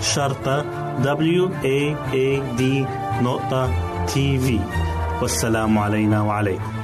شرطة W A A D نقطة تي في والسلام علينا وعليكم.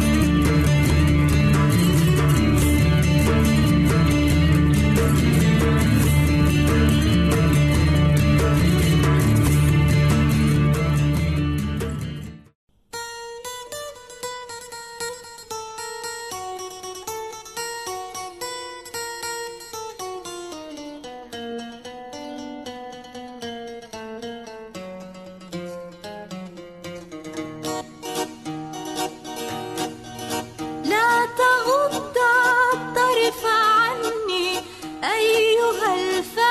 الفاتحة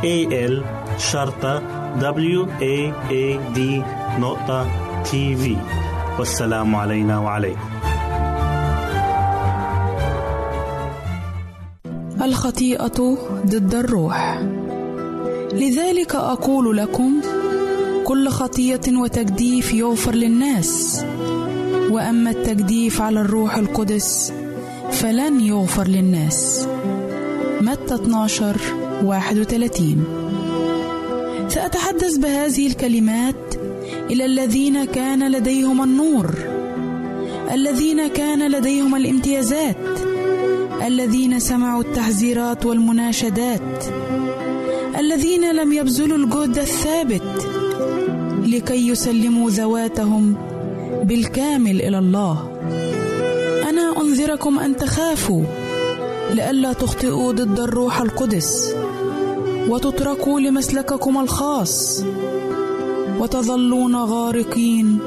A L شرطة W A A D نقطة تي في والسلام علينا وعليكم. الخطيئة ضد الروح. لذلك أقول لكم كل خطية وتجديف يغفر للناس. وأما التجديف على الروح القدس فلن يغفر للناس. متى 12 31 سأتحدث بهذه الكلمات إلى الذين كان لديهم النور الذين كان لديهم الامتيازات الذين سمعوا التحذيرات والمناشدات الذين لم يبذلوا الجهد الثابت لكي يسلموا ذواتهم بالكامل إلى الله. أنا أنذركم أن تخافوا لئلا تخطئوا ضد الروح القدس. وتتركوا لمسلككم الخاص وتظلون غارقين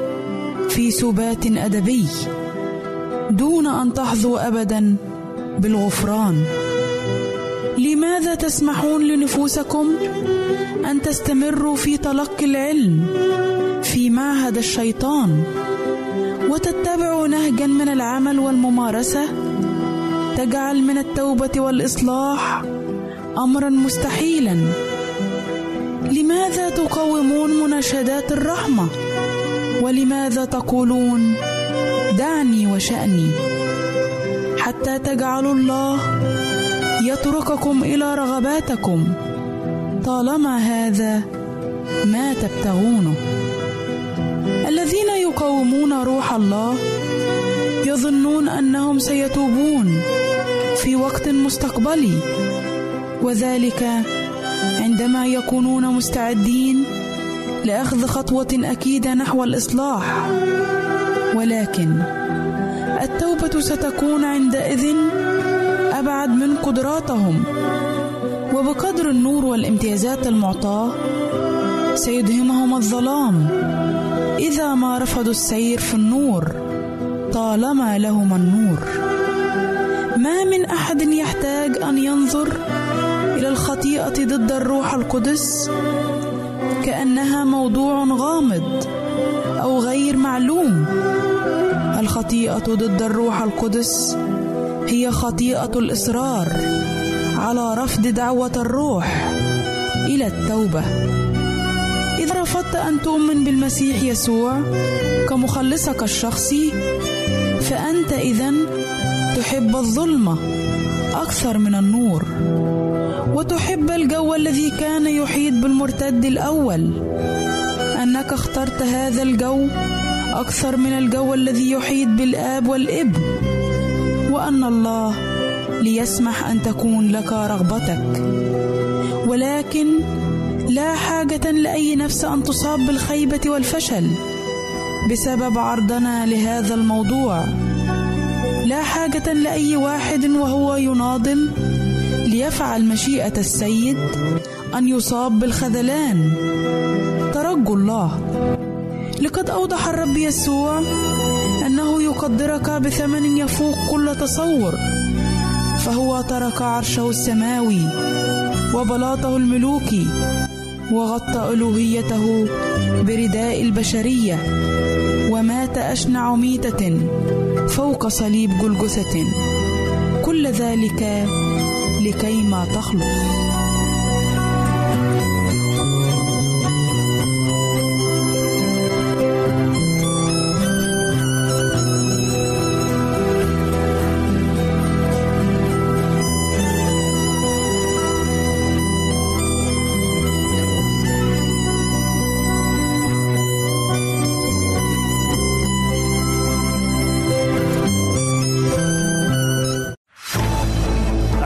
في سبات أدبي دون أن تحظوا ابدا بالغفران. لماذا تسمحون لنفوسكم أن تستمروا في تلقي العلم في معهد الشيطان وتتبعوا نهجا من العمل والممارسة؟ تجعل من التوبة والإصلاح امرا مستحيلا. لماذا تقاومون مناشدات الرحمة؟ ولماذا تقولون دعني وشأني؟ حتى تجعلوا الله يترككم إلى رغباتكم طالما هذا ما تبتغونه. الذين يقاومون روح الله يظنون أنهم سيتوبون في وقت مستقبلي. وذلك عندما يكونون مستعدين لأخذ خطوة أكيدة نحو الإصلاح. ولكن التوبة ستكون عندئذ أبعد من قدراتهم وبقدر النور والامتيازات المعطاة سيدهمهم الظلام. إذا ما رفضوا السير في النور طالما لهما النور. ما من أحد يحتاج أن ينظر إلى الخطيئة ضد الروح القدس كأنها موضوع غامض أو غير معلوم. الخطيئة ضد الروح القدس هي خطيئة الإصرار على رفض دعوة الروح إلى التوبة. اذا رفضت أن تؤمن بالمسيح يسوع كمخلصك الشخصي فأنت اذا تحب الظلمة أكثر من النور. وتحب الجو الذي كان يحيط بالمرتد الأول. أنك اخترت هذا الجو أكثر من الجو الذي يحيط بالآب والابن وأن الله ليسمح أن تكون لك رغبتك. ولكن لا حاجة لأي نفس أن تصاب بالخيبة والفشل. بسبب عرضنا لهذا الموضوع. لا حاجة لأي واحد وهو يناضل ليفعل مشيئة السيد أن يصاب بالخذلان. ترجوا الله. لقد أوضح الرب يسوع أنه يقدرك بثمن يفوق كل تصور فهو ترك عرشه السماوي وبلاطه الملوكي وغطى ألوهيته برداء البشرية ومات أشنع ميتة فوق صليب جلجثة. كل ذلك لكيما تخلص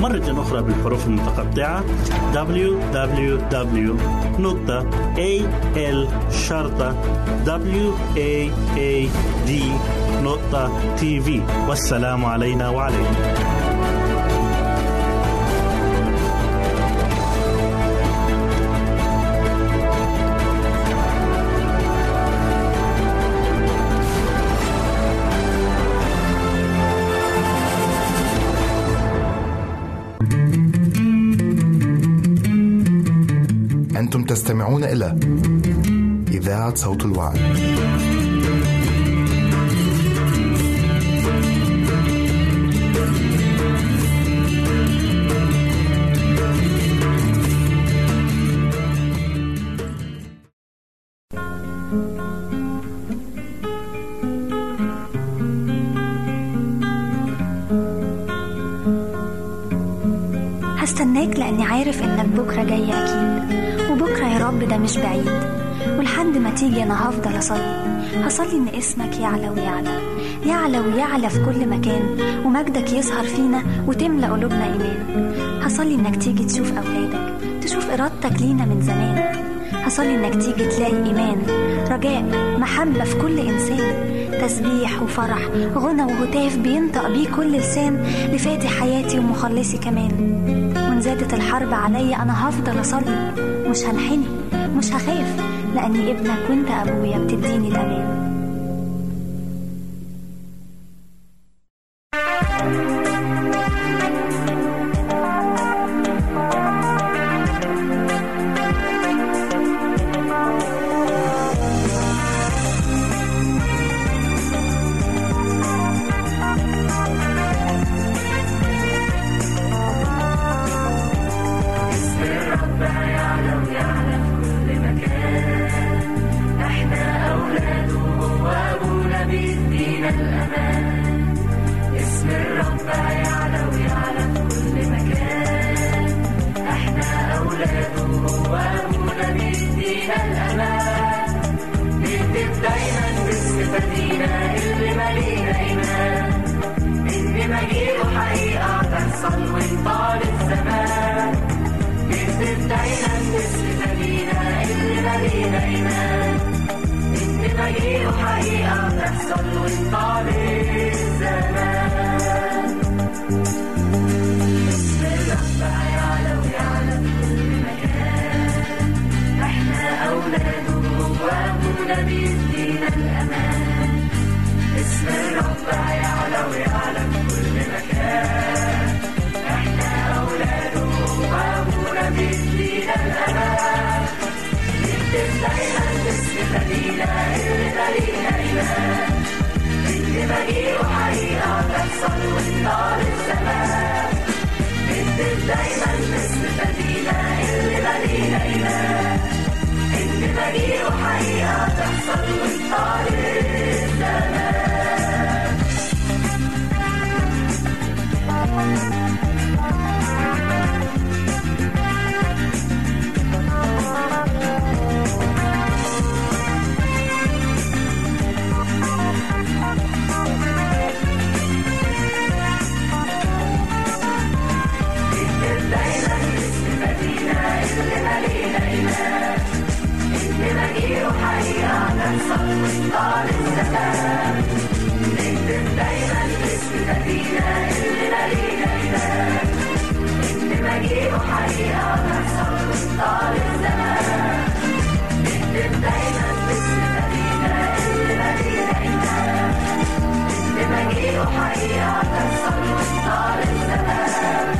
مرة أخرى بالحروف المتقطعة www www.al-waad.tv والسلام علينا وعليكم. تستمعون إلى إذاعة صوت الوعي. هستناك لأني عارف إنك بكرة جاي أكيد مش بعيد ولحد ما تيجي أنا هفضل أصلي. هصلي إن اسمك يعلى ويعلى يعلى ويعلى في كل مكان ومجدك يظهر فينا وتملى قلوبنا إيمان. هصلي إنك تيجي تشوف أولادك تشوف إرادتك لينا من زمان. هصلي إنك تيجي تلاقي إيمان رجاء محبة في كل إنسان. تسبيح وفرح غنى وهتاف بينطق بيه كل لسان لفاتح حياتي ومخلصي كمان. وإن زادت الحرب عليا أنا هفضل أصلي مش هنحني مش هخاف لأني ابنك وانت أبويا بتديني الأمان. نوصل لمسطار السلام نكتب دايما اسم نادينا اللي مالينا إيمان إن مجيئه حقيقة نحصل مسطار الزمان نكتب دايما اسم نادينا اللي مالينا إيمان إن مجيئه حقيقة نحصل مسطار الزمان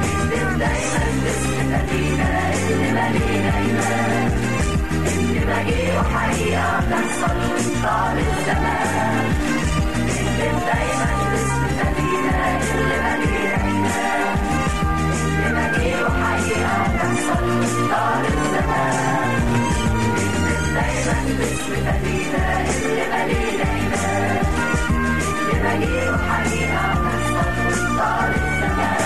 نكتب دايما اسم نادينا اللي مالينا إيمان مجيء حقيقة تحصل من طال الزمان نكتب دايما باسم سبينا اللي مليء عينا اللي مجيء حقيقة تحصل من طال الزمان نكتب دايما باسم سبينا اللي مليء عينا اللي مجيء حقيقة تحصل من طال الزمان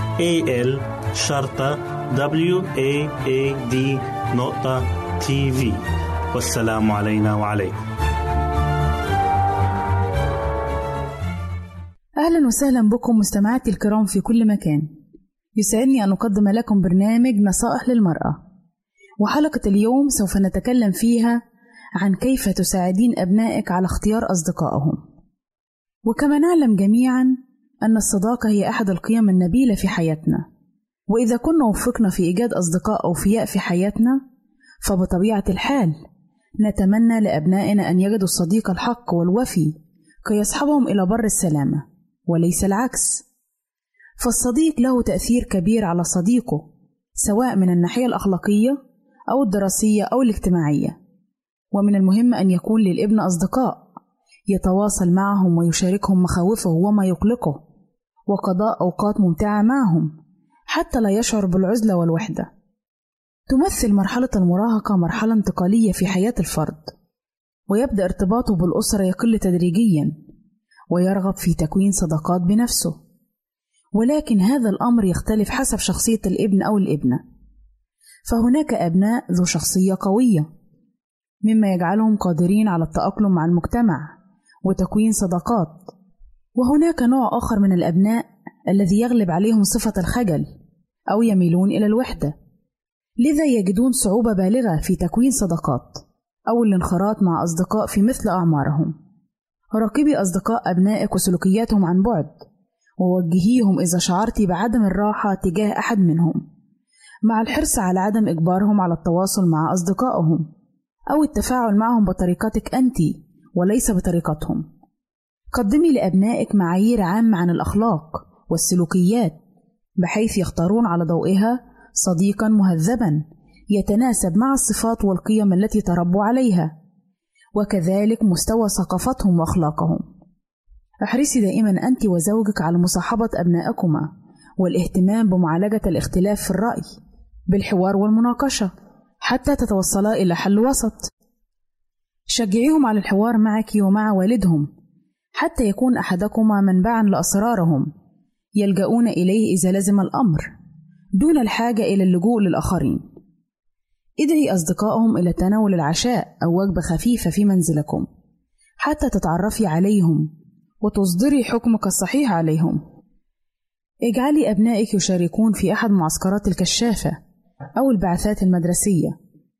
A L شرطة W A A D نقطة تي في والسلام علينا وعليكم. أهلا وسهلا بكم مستمعاتي الكرام في كل مكان. يسعدني أن أقدم لكم برنامج نصائح للمرأة. وحلقة اليوم سوف نتكلم فيها عن كيف تساعدين أبنائك على اختيار أصدقائهم. وكما نعلم جميعا أن الصداقة هي أحد القيم النبيلة في حياتنا. وإذا كنا وفقنا في إيجاد أصدقاء أوفياء في حياتنا فبطبيعة الحال نتمنى لأبنائنا أن يجدوا الصديق الحق والوفي كي يصحبهم إلى بر السلامة وليس العكس. فالصديق له تأثير كبير على صديقه سواء من الناحية الأخلاقية أو الدراسية أو الاجتماعية. ومن المهم أن يكون للابن أصدقاء يتواصل معهم ويشاركهم مخاوفه وما يقلقه. وقضاء أوقات ممتعة معهم حتى لا يشعر بالعزلة والوحدة. تمثل مرحلة المراهقة مرحلة انتقالية في حياة الفرد ويبدأ ارتباطه بالأسرة يقل تدريجيا ويرغب في تكوين صداقات بنفسه. ولكن هذا الأمر يختلف حسب شخصية الابن أو الابنة. فهناك أبناء ذو شخصية قوية مما يجعلهم قادرين على التأقلم مع المجتمع وتكوين صداقات. وهناك نوع آخر من الأبناء الذي يغلب عليهم صفة الخجل أو يميلون إلى الوحدة. لذا يجدون صعوبة بالغة في تكوين صداقات أو الانخراط مع أصدقاء في مثل أعمارهم. راقبي أصدقاء أبنائك وسلوكياتهم عن بعد ووجهيهم إذا شعرت بعدم الراحة تجاه أحد منهم مع الحرص على عدم إجبارهم على التواصل مع أصدقائهم أو التفاعل معهم بطريقتك أنت وليس بطريقتهم. قدمي لأبنائك معايير عامة عن الأخلاق والسلوكيات بحيث يختارون على ضوئها صديقا مهذبا يتناسب مع الصفات والقيم التي تربوا عليها وكذلك مستوى ثقافتهم وأخلاقهم. أحرصي دائما أنت وزوجك على مصاحبة أبنائكما والاهتمام بمعالجة الاختلاف في الرأي بالحوار والمناقشة حتى تتوصلا إلى حل وسط. شجعيهم على الحوار معك ومع والدهم حتى يكون أحدكما منبعا لأسرارهم يلجؤون إليه إذا لزم الأمر دون الحاجة إلى اللجوء للآخرين. ادعي اصدقائهم إلى تناول العشاء أو وجبة خفيفة في منزلكم حتى تتعرفي عليهم وتصدري حكمك الصحيح عليهم. اجعلي أبنائك يشاركون في أحد معسكرات الكشافة أو البعثات المدرسية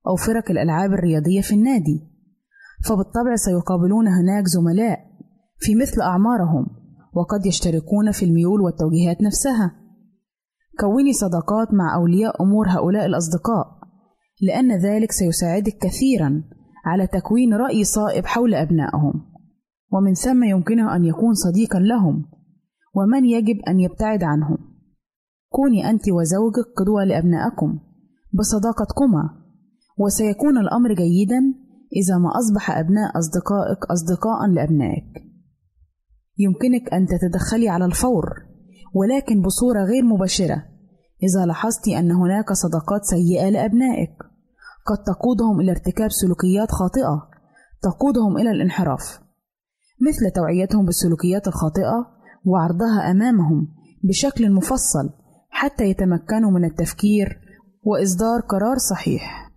أو فرق الألعاب الرياضية في النادي فبالطبع سيقابلون هناك زملاء في مثل أعمارهم وقد يشتركون في الميول والتوجيهات نفسها. كوني صداقات مع أولياء أمور هؤلاء الأصدقاء لأن ذلك سيساعدك كثيرا على تكوين رأي صائب حول أبنائهم. ومن ثم يمكنه أن يكون صديقا لهم ومن يجب أن يبتعد عنهم. كوني أنت وزوجك قدوة لأبنائكم بصداقتكما وسيكون الأمر جيدا إذا ما أصبح أبناء أصدقائك أصدقاء لأبنائك. يمكنك أن تتدخلي على الفور ولكن بصورة غير مباشرة. إذا لاحظت أن هناك صداقات سيئة لأبنائك. قد تقودهم إلى ارتكاب سلوكيات خاطئة. تقودهم إلى الانحراف. مثل توعيتهم بالسلوكيات الخاطئة وعرضها أمامهم بشكل مفصل حتى يتمكنوا من التفكير وإصدار قرار صحيح.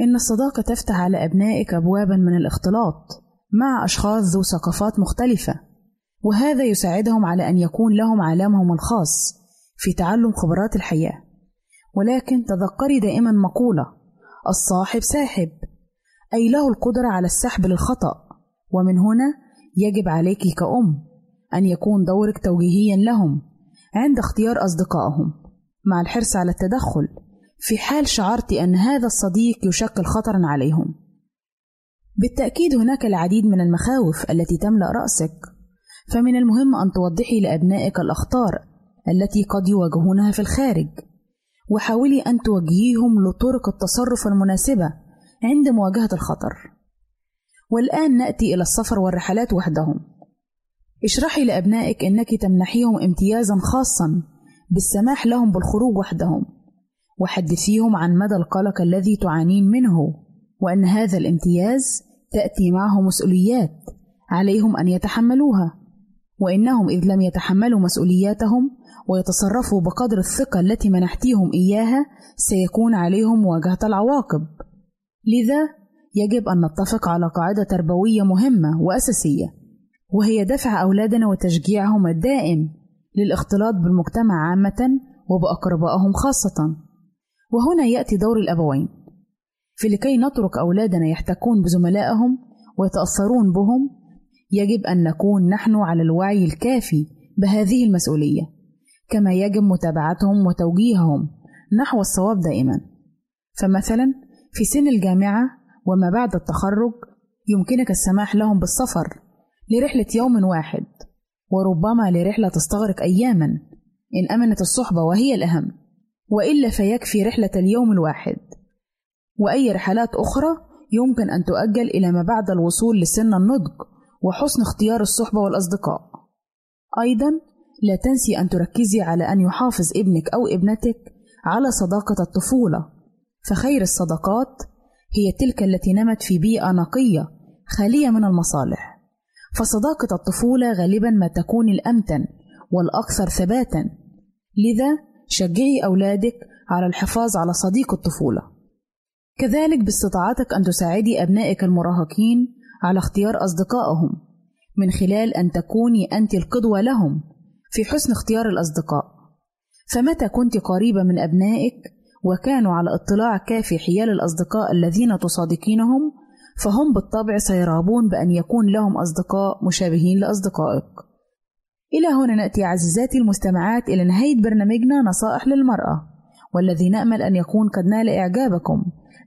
إن الصداقة تفتح على أبنائك أبوابا من الاختلاط. مع أشخاص ذو ثقافات مختلفة وهذا يساعدهم على أن يكون لهم عالمهم الخاص في تعلم خبرات الحياة. ولكن تذكري دائما مقولة الصاحب ساحب أي له القدرة على السحب للخطأ ومن هنا يجب عليك كأم أن يكون دورك توجيهيا لهم عند اختيار أصدقائهم مع الحرص على التدخل في حال شعرت أن هذا الصديق يشكل خطرا عليهم. بالتأكيد هناك العديد من المخاوف التي تملأ رأسك. فمن المهم أن توضحي لأبنائك الأخطار التي قد يواجهونها في الخارج وحاولي أن توجهيهم لطرق التصرف المناسبة عند مواجهة الخطر. والآن نأتي إلى السفر والرحلات وحدهم. اشرحي لأبنائك أنك تمنحيهم امتيازا خاصا بالسماح لهم بالخروج وحدهم وحدثيهم عن مدى القلق الذي تعانين منه. وأن هذا الامتياز تأتي معه مسؤوليات عليهم أن يتحملوها وإنهم إذ لم يتحملوا مسؤولياتهم ويتصرفوا بقدر الثقة التي منحتيهم إياها سيكون عليهم مواجهة العواقب. لذا يجب أن نتفق على قاعدة تربوية مهمة وأساسية وهي دفع أولادنا وتشجيعهم الدائم للاختلاط بالمجتمع عامة وبأقربائهم خاصة. وهنا يأتي دور الأبوين. في لكي نترك أولادنا يحتكون بزملائهم ويتأثرون بهم يجب أن نكون نحن على الوعي الكافي بهذه المسؤولية كما يجب متابعتهم وتوجيههم نحو الصواب دائما. فمثلا في سن الجامعة وما بعد التخرج يمكنك السماح لهم بالسفر لرحلة يوم واحد وربما لرحلة تستغرق أياما إن أمنت الصحبة وهي الأهم وإلا فيكفي رحلة اليوم الواحد. وأي رحلات أخرى يمكن أن تؤجل إلى ما بعد الوصول لسن النضج وحسن اختيار الصحبة والأصدقاء. أيضا لا تنسي أن تركزي على أن يحافظ ابنك أو ابنتك على صداقة الطفولة. فخير الصداقات هي تلك التي نمت في بيئة نقية خالية من المصالح. فصداقة الطفولة غالبا ما تكون الأمتن والأكثر ثباتا. لذا شجعي أولادك على الحفاظ على صديق الطفولة. كذلك باستطاعتك أن تساعدي أبنائك المراهقين على اختيار أصدقائهم من خلال أن تكوني أنت القدوة لهم في حسن اختيار الأصدقاء. فمتى كنت قريبة من أبنائك وكانوا على اطلاع كافي حيال الأصدقاء الذين تصادقينهم فهم بالطبع سيرغبون بأن يكون لهم أصدقاء مشابهين لأصدقائك. إلى هنا نأتي عزيزاتي المستمعات إلى نهاية برنامجنا نصائح للمرأة والذي نأمل أن يكون قد نال إعجابكم.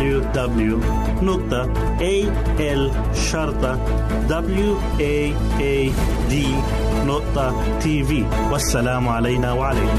www.al-waad.tv والسلام علينا وعليكم.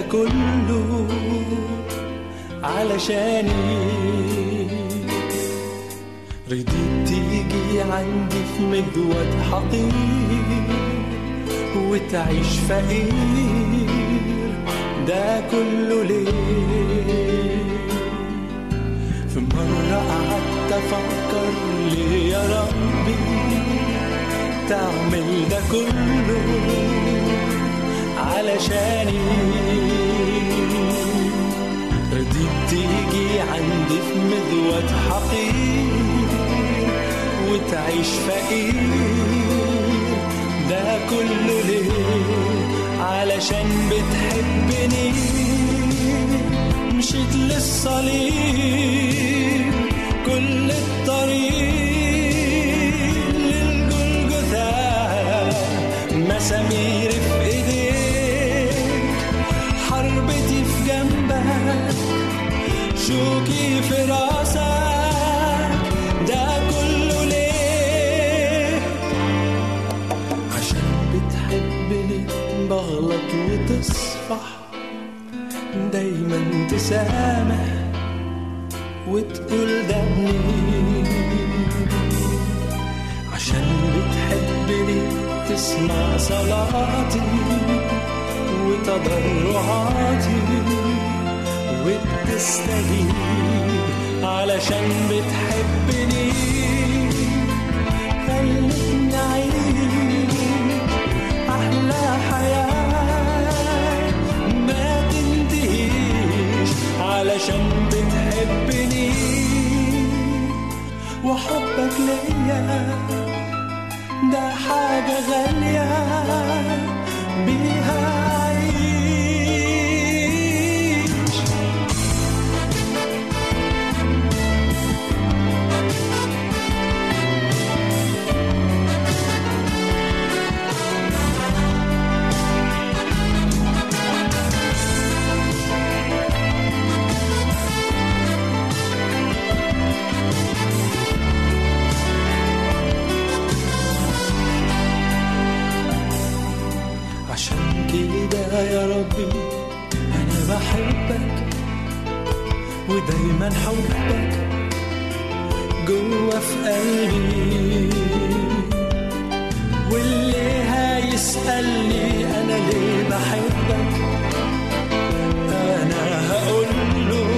ده كله علشاني. رضيت تيجي عندي في مجود حقير وتعيش فقير. ده كله ليه؟ في مرة قعدت أفكر ليه يا ربي تعمل ده كله؟ علشاني. رضيت تيجي عندي في مذوة حقير وتعيش فقير ده كله ليه علشان بتحبني. مشيت للصليب كل الطريق مساميري في شوكي في راسك. ده كله ليه؟ عشان بتحبني بغلط وتصفح. دايما تسامح وتقول ده عشان بتحبني تسمع صلاتي وتضرعاتي. وبتستجيب علشان بتحبني. خلتني أعيش أحلى حياة ما تنتهيش علشان بتحبني. وحبك ليا ده حاجة غالية بيها ودايما حبك جوا في قلبي. واللي هيسألني أنا ليه بحبك؟ أنا هقول له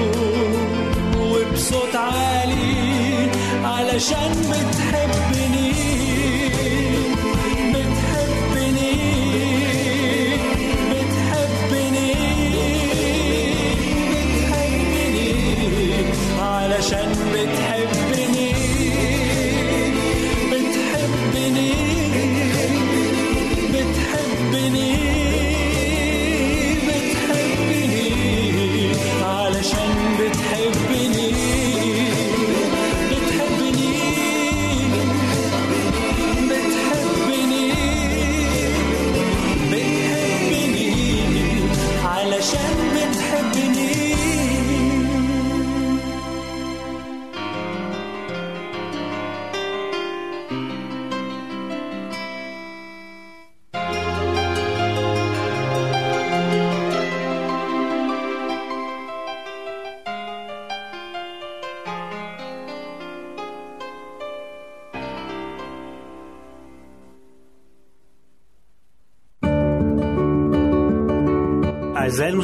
وبصوت عالي علشان بتحبني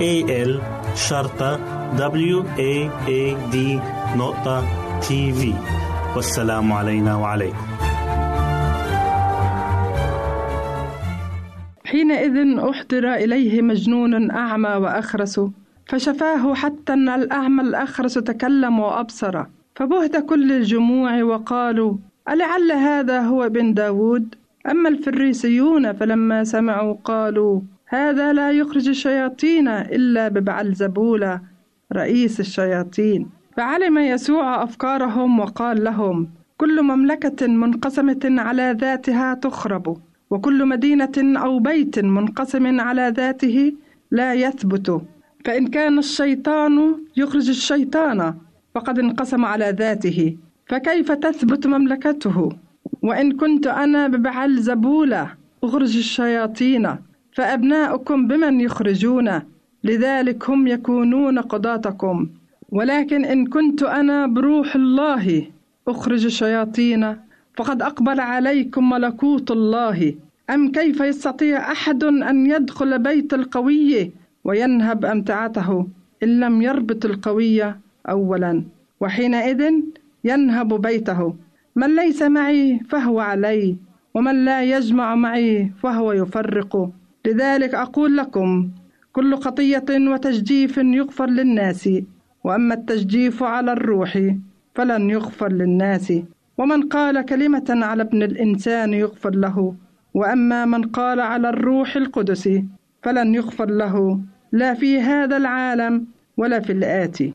A L شرطة W A A D نقطة تي في والسلام علينا وعليكم. حينئذ أحضر إليه مجنون أعمى وأخرس فشفاه حتى أن الأعمى الأخرس تكلم وأبصر فبهت كل الجموع وقالوا ألعل هذا هو ابن داود؟ أما الفريسيون فلما سمعوا قالوا هذا لا يخرج الشياطين إلا ببعلزبول رئيس الشياطين. فعلم يسوع أفكارهم وقال لهم كل مملكة منقسمة على ذاتها تخرب وكل مدينة أو بيت منقسم على ذاته لا يثبت. فإن كان الشيطان يخرج الشيطان فقد انقسم على ذاته. فكيف تثبت مملكته؟ وإن كنت أنا ببعل زبولة أخرج الشياطين. فأبناؤكم بمن يخرجون لذلك هم يكونون قضاتكم. ولكن إن كنت أنا بروح الله أخرج الشياطين فقد أقبل عليكم ملكوت الله. أم كيف يستطيع أحد أن يدخل بيت القوي وينهب أمتعته؟ إن لم يربط القوي أولا. وحينئذ ينهب بيته. من ليس معي فهو علي ومن لا يجمع معي فهو يفرق. لذلك أقول لكم كل خطية وتجديف يغفر للناس وأما التجديف على الروح فلن يغفر للناس. ومن قال كلمة على ابن الإنسان يغفر له وأما من قال على الروح القدس فلن يغفر له. لا في هذا العالم ولا في الآتي.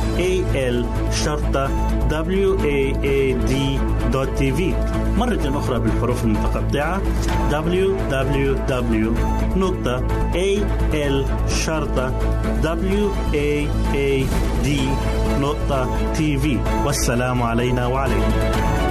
A L شرطة W A A D في مرة أخرى بالحروف المتقطعة. W W W نقطة A L شرطة W A A D نقطة تي والسلام علينا وعليكم.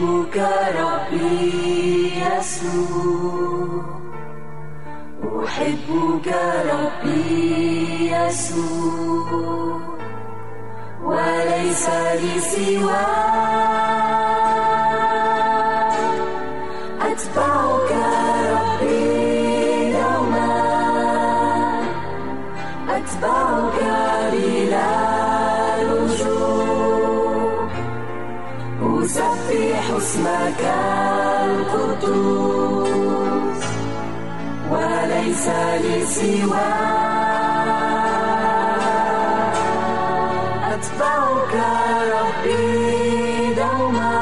أحبك ربي يسوع. أحبك ربي يسوع. وليس لي سواك وليس لي سواك أتبعك ربي دوما.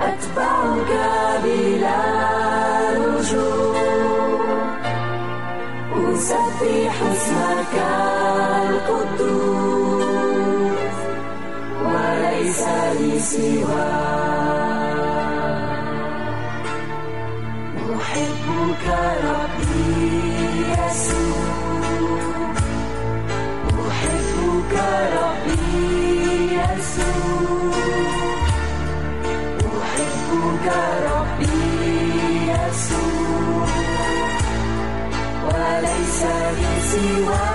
أتبعك بلا رجوع. أسبح اسمك القدوس. وليس لي سواك لي سواك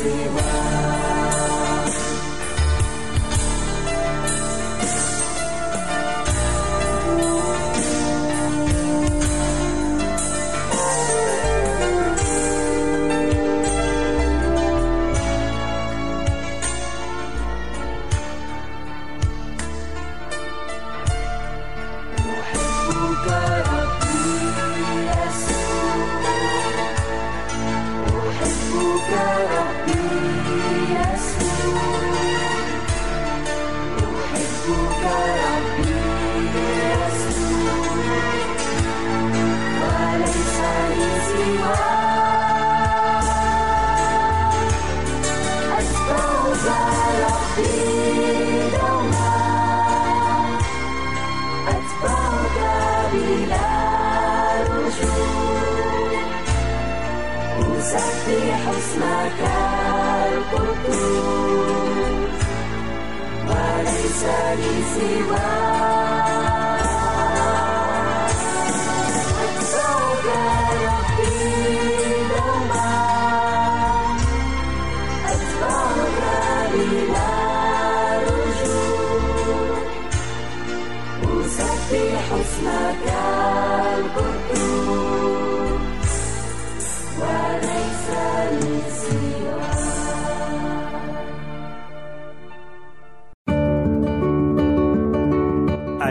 لي سواك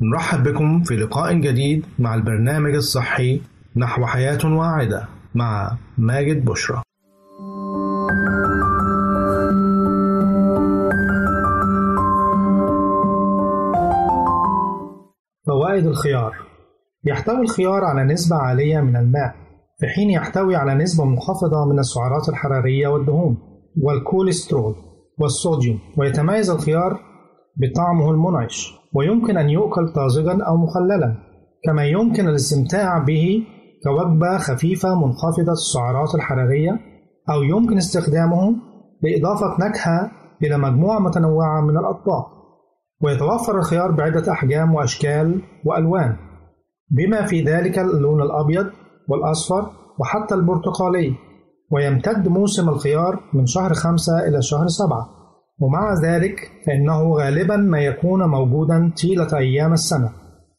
نرحب بكم في لقاء جديد مع البرنامج الصحي نحو حياة واعدة مع ماجد بشرى. فوائد الخيار. يحتوي الخيار على نسبة عالية من الماء في حين يحتوي على نسبة منخفضة من السعرات الحرارية والدهون والكوليسترول والصوديوم ويتميز الخيار بطعمه المنعش. ويمكن أن يؤكل طازجا أو مخللا كما يمكن الاستمتاع به كوجبة خفيفة منخفضة السعرات الحرارية أو يمكن استخدامه لإضافة نكهة إلى مجموعة متنوعة من الأطباق. ويتوفر الخيار بعدة أحجام وأشكال وألوان بما في ذلك اللون الأبيض والأصفر وحتى البرتقالي. ويمتد موسم الخيار من شهر خمسة إلى شهر سبعة. ومع ذلك فإنه غالبا ما يكون موجودا طيلة أيام السنة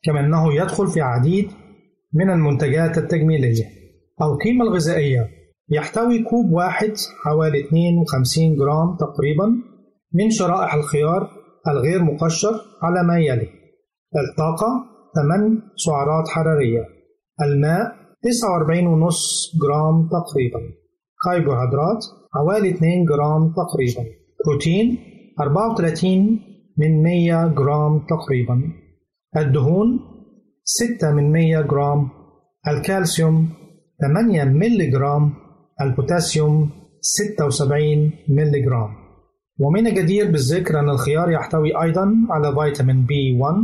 كما أنه يدخل في عديد من المنتجات التجميلية. القيمة الغذائية يحتوي كوب واحد حوالي 52 جرام تقريبا من شرائح الخيار الغير مقشر على ما يلي. الطاقة 8 سعرات حرارية. الماء 49.5 جرام تقريبا. كربوهيدرات حوالي 2 جرام تقريبا. بروتين 34 من 100 جرام تقريبا. الدهون 6 من 100 جرام. الكالسيوم 8 ملي جرام البوتاسيوم 76 ملي جرام ومن الجدير بالذكر أن الخيار يحتوي أيضا على فيتامين بي 1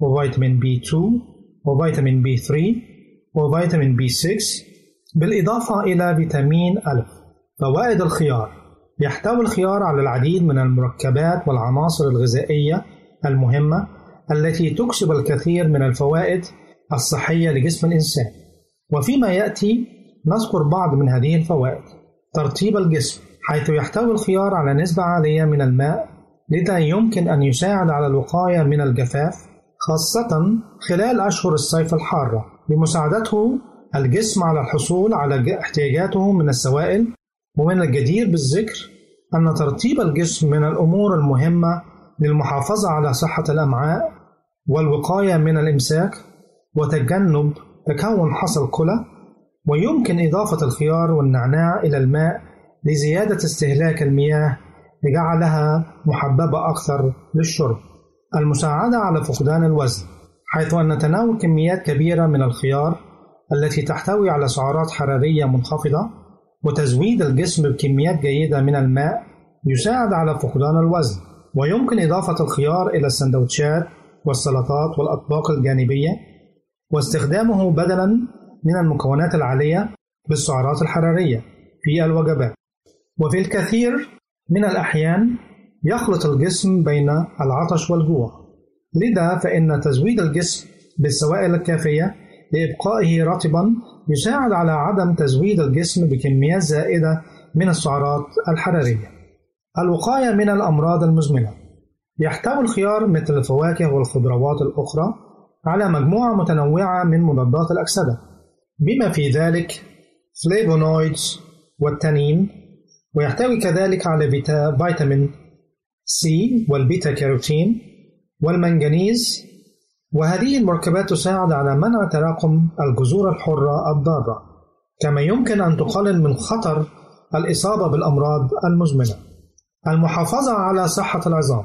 وفيتامين بي 2 وفيتامين بي 3 وفيتامين بي 6 بالإضافة إلى فيتامين ألف. فوائد الخيار يحتوي الخيار على العديد من المركبات والعناصر الغذائية المهمة التي تكسب الكثير من الفوائد الصحية لجسم الإنسان. وفيما يأتي نذكر بعض من هذه الفوائد. ترطيب الجسم حيث يحتوي الخيار على نسبة عالية من الماء لذا يمكن أن يساعد على الوقاية من الجفاف خاصة خلال أشهر الصيف الحارة. بمساعدته الجسم على الحصول على احتياجاته من السوائل ومن الجدير بالذكر أن ترطيب الجسم من الأمور المهمة للمحافظة على صحة الأمعاء والوقاية من الإمساك وتجنب تكون حصى الكلى ويمكن إضافة الخيار والنعناع إلى الماء لزيادة استهلاك المياه لجعلها محببة أكثر للشرب. المساعدة على فقدان الوزن حيث أن تناول كميات كبيرة من الخيار التي تحتوي على سعرات حرارية منخفضة وتزويد الجسم بكميات جيدة من الماء يساعد على فقدان الوزن ويمكن إضافة الخيار إلى السندوتشات والسلطات والأطباق الجانبية واستخدامه بدلا من المكونات العالية بالسعرات الحرارية في الوجبات. وفي الكثير من الأحيان يخلط الجسم بين العطش والجوع لذا فإن تزويد الجسم بالسوائل الكافية لإبقائه رطبا يساعد على عدم تزويد الجسم بكميات زائدة من السعرات الحرارية. الوقاية من الأمراض المزمنة يحتوي الخيار مثل الفواكه والخضروات الأخرى على مجموعة متنوعة من مضادات الأكسدة بما في ذلك flavonoids والتانين ويحتوي كذلك على فيتامين سي والبيتا كاروتين والمنغنيز وهذه المركبات تساعد على منع تراكم الجذور الحرة الضارة كما يمكن أن تقلل من خطر الإصابة بالأمراض المزمنة. المحافظة على صحة العظام.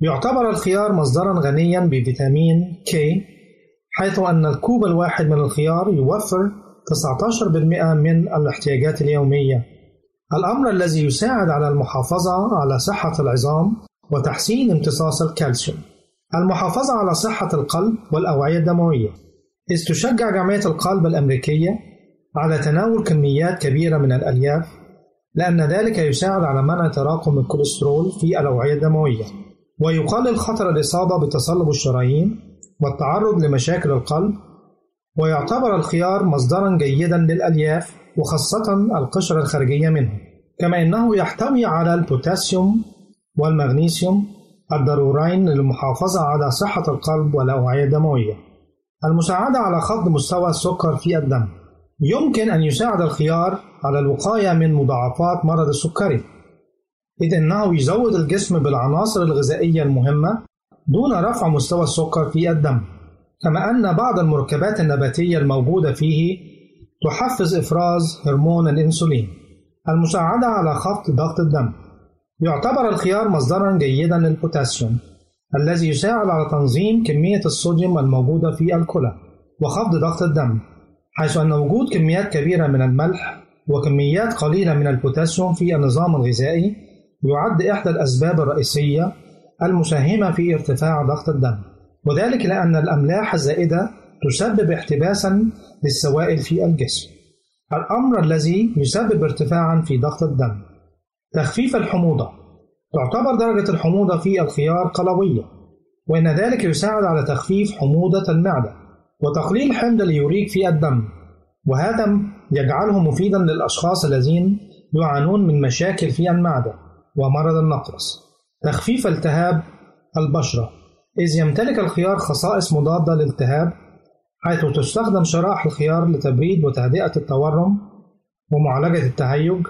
يعتبر الخيار مصدرا غنيا بفيتامين K حيث أن الكوب الواحد من الخيار يوفر 19% من الاحتياجات اليومية. الأمر الذي يساعد على المحافظة على صحة العظام وتحسين امتصاص الكالسيوم. المحافظة على صحة القلب والأوعية الدموية. إذ تشجع جمعية القلب الأمريكية على تناول كميات كبيرة من الألياف لأن ذلك يساعد على منع تراكم الكوليسترول في الأوعية الدموية. ويقلل خطر الإصابة بتصلب الشرايين والتعرض لمشاكل القلب ويعتبر الخيار مصدرا جيدا للألياف وخاصة القشرة الخارجية منه. كما أنه يحتوي على البوتاسيوم والمغنيسيوم الضرورين للمحافظة على صحة القلب والأوعية الدموية. المساعدة على خفض مستوى السكر في الدم. يمكن أن يساعد الخيار على الوقاية من مضاعفات مرض السكري. إذ أنه يزود الجسم بالعناصر الغذائية المهمة دون رفع مستوى السكر في الدم. كما أن بعض المركبات النباتية الموجودة فيه تحفز إفراز هرمون الأنسولين. المساعدة على خفض ضغط الدم. يعتبر الخيار مصدرا جيدا للبوتاسيوم الذي يساعد على تنظيم كمية الصوديوم الموجودة في الكلى وخفض ضغط الدم حيث أن وجود كميات كبيرة من الملح وكميات قليلة من البوتاسيوم في النظام الغذائي يعد إحدى الأسباب الرئيسية المساهمة في ارتفاع ضغط الدم وذلك لأن الأملاح الزائدة تسبب احتباسا للسوائل في الجسم الأمر الذي يسبب ارتفاعا في ضغط الدم. تخفيف الحموضة. تعتبر درجة الحموضة في الخيار قلوية وإن ذلك يساعد على تخفيف حموضة المعدة وتقليل حمض اليوريك في الدم وهذا يجعله مفيدا للأشخاص الذين يعانون من مشاكل في المعدة ومرض النقرس تخفيف التهاب البشرة. إذ يمتلك الخيار خصائص مضادة للالتهاب حيث تستخدم شرائح الخيار لتبريد وتهدئة التورم ومعالجة التهيج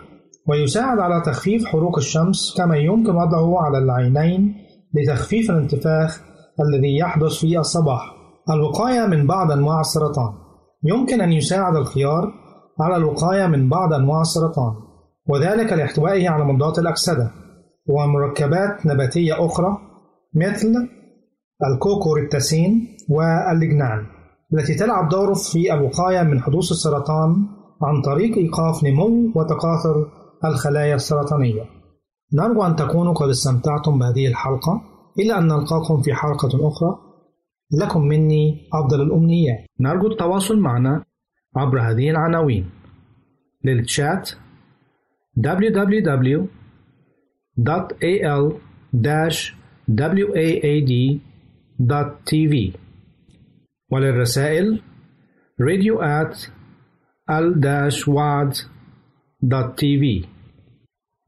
ويساعد على تخفيف حروق الشمس كما يمكن وضعه على العينين لتخفيف الانتفاخ الذي يحدث في الصباح. الوقاية من بعض أنواع السرطان. يمكن أن يساعد الخيار على الوقاية من بعض أنواع السرطان وذلك لاحتوائه على مضادات الأكسدة ومركبات نباتية أخرى مثل الكوكوريتاسين واللجنان التي تلعب دور في الوقاية من حدوث السرطان عن طريق إيقاف نمو وتكاثر الخلايا السرطانية. نرجو أن تكونوا قد استمتعتم بهذه الحلقة. إلى أن نلقاكم في حلقة أخرى. لكم مني أفضل الأمنيات. نرجو التواصل معنا عبر هذه العناوين. للتشات www.al-waad.tv وللرسائل radio at al-wad.tv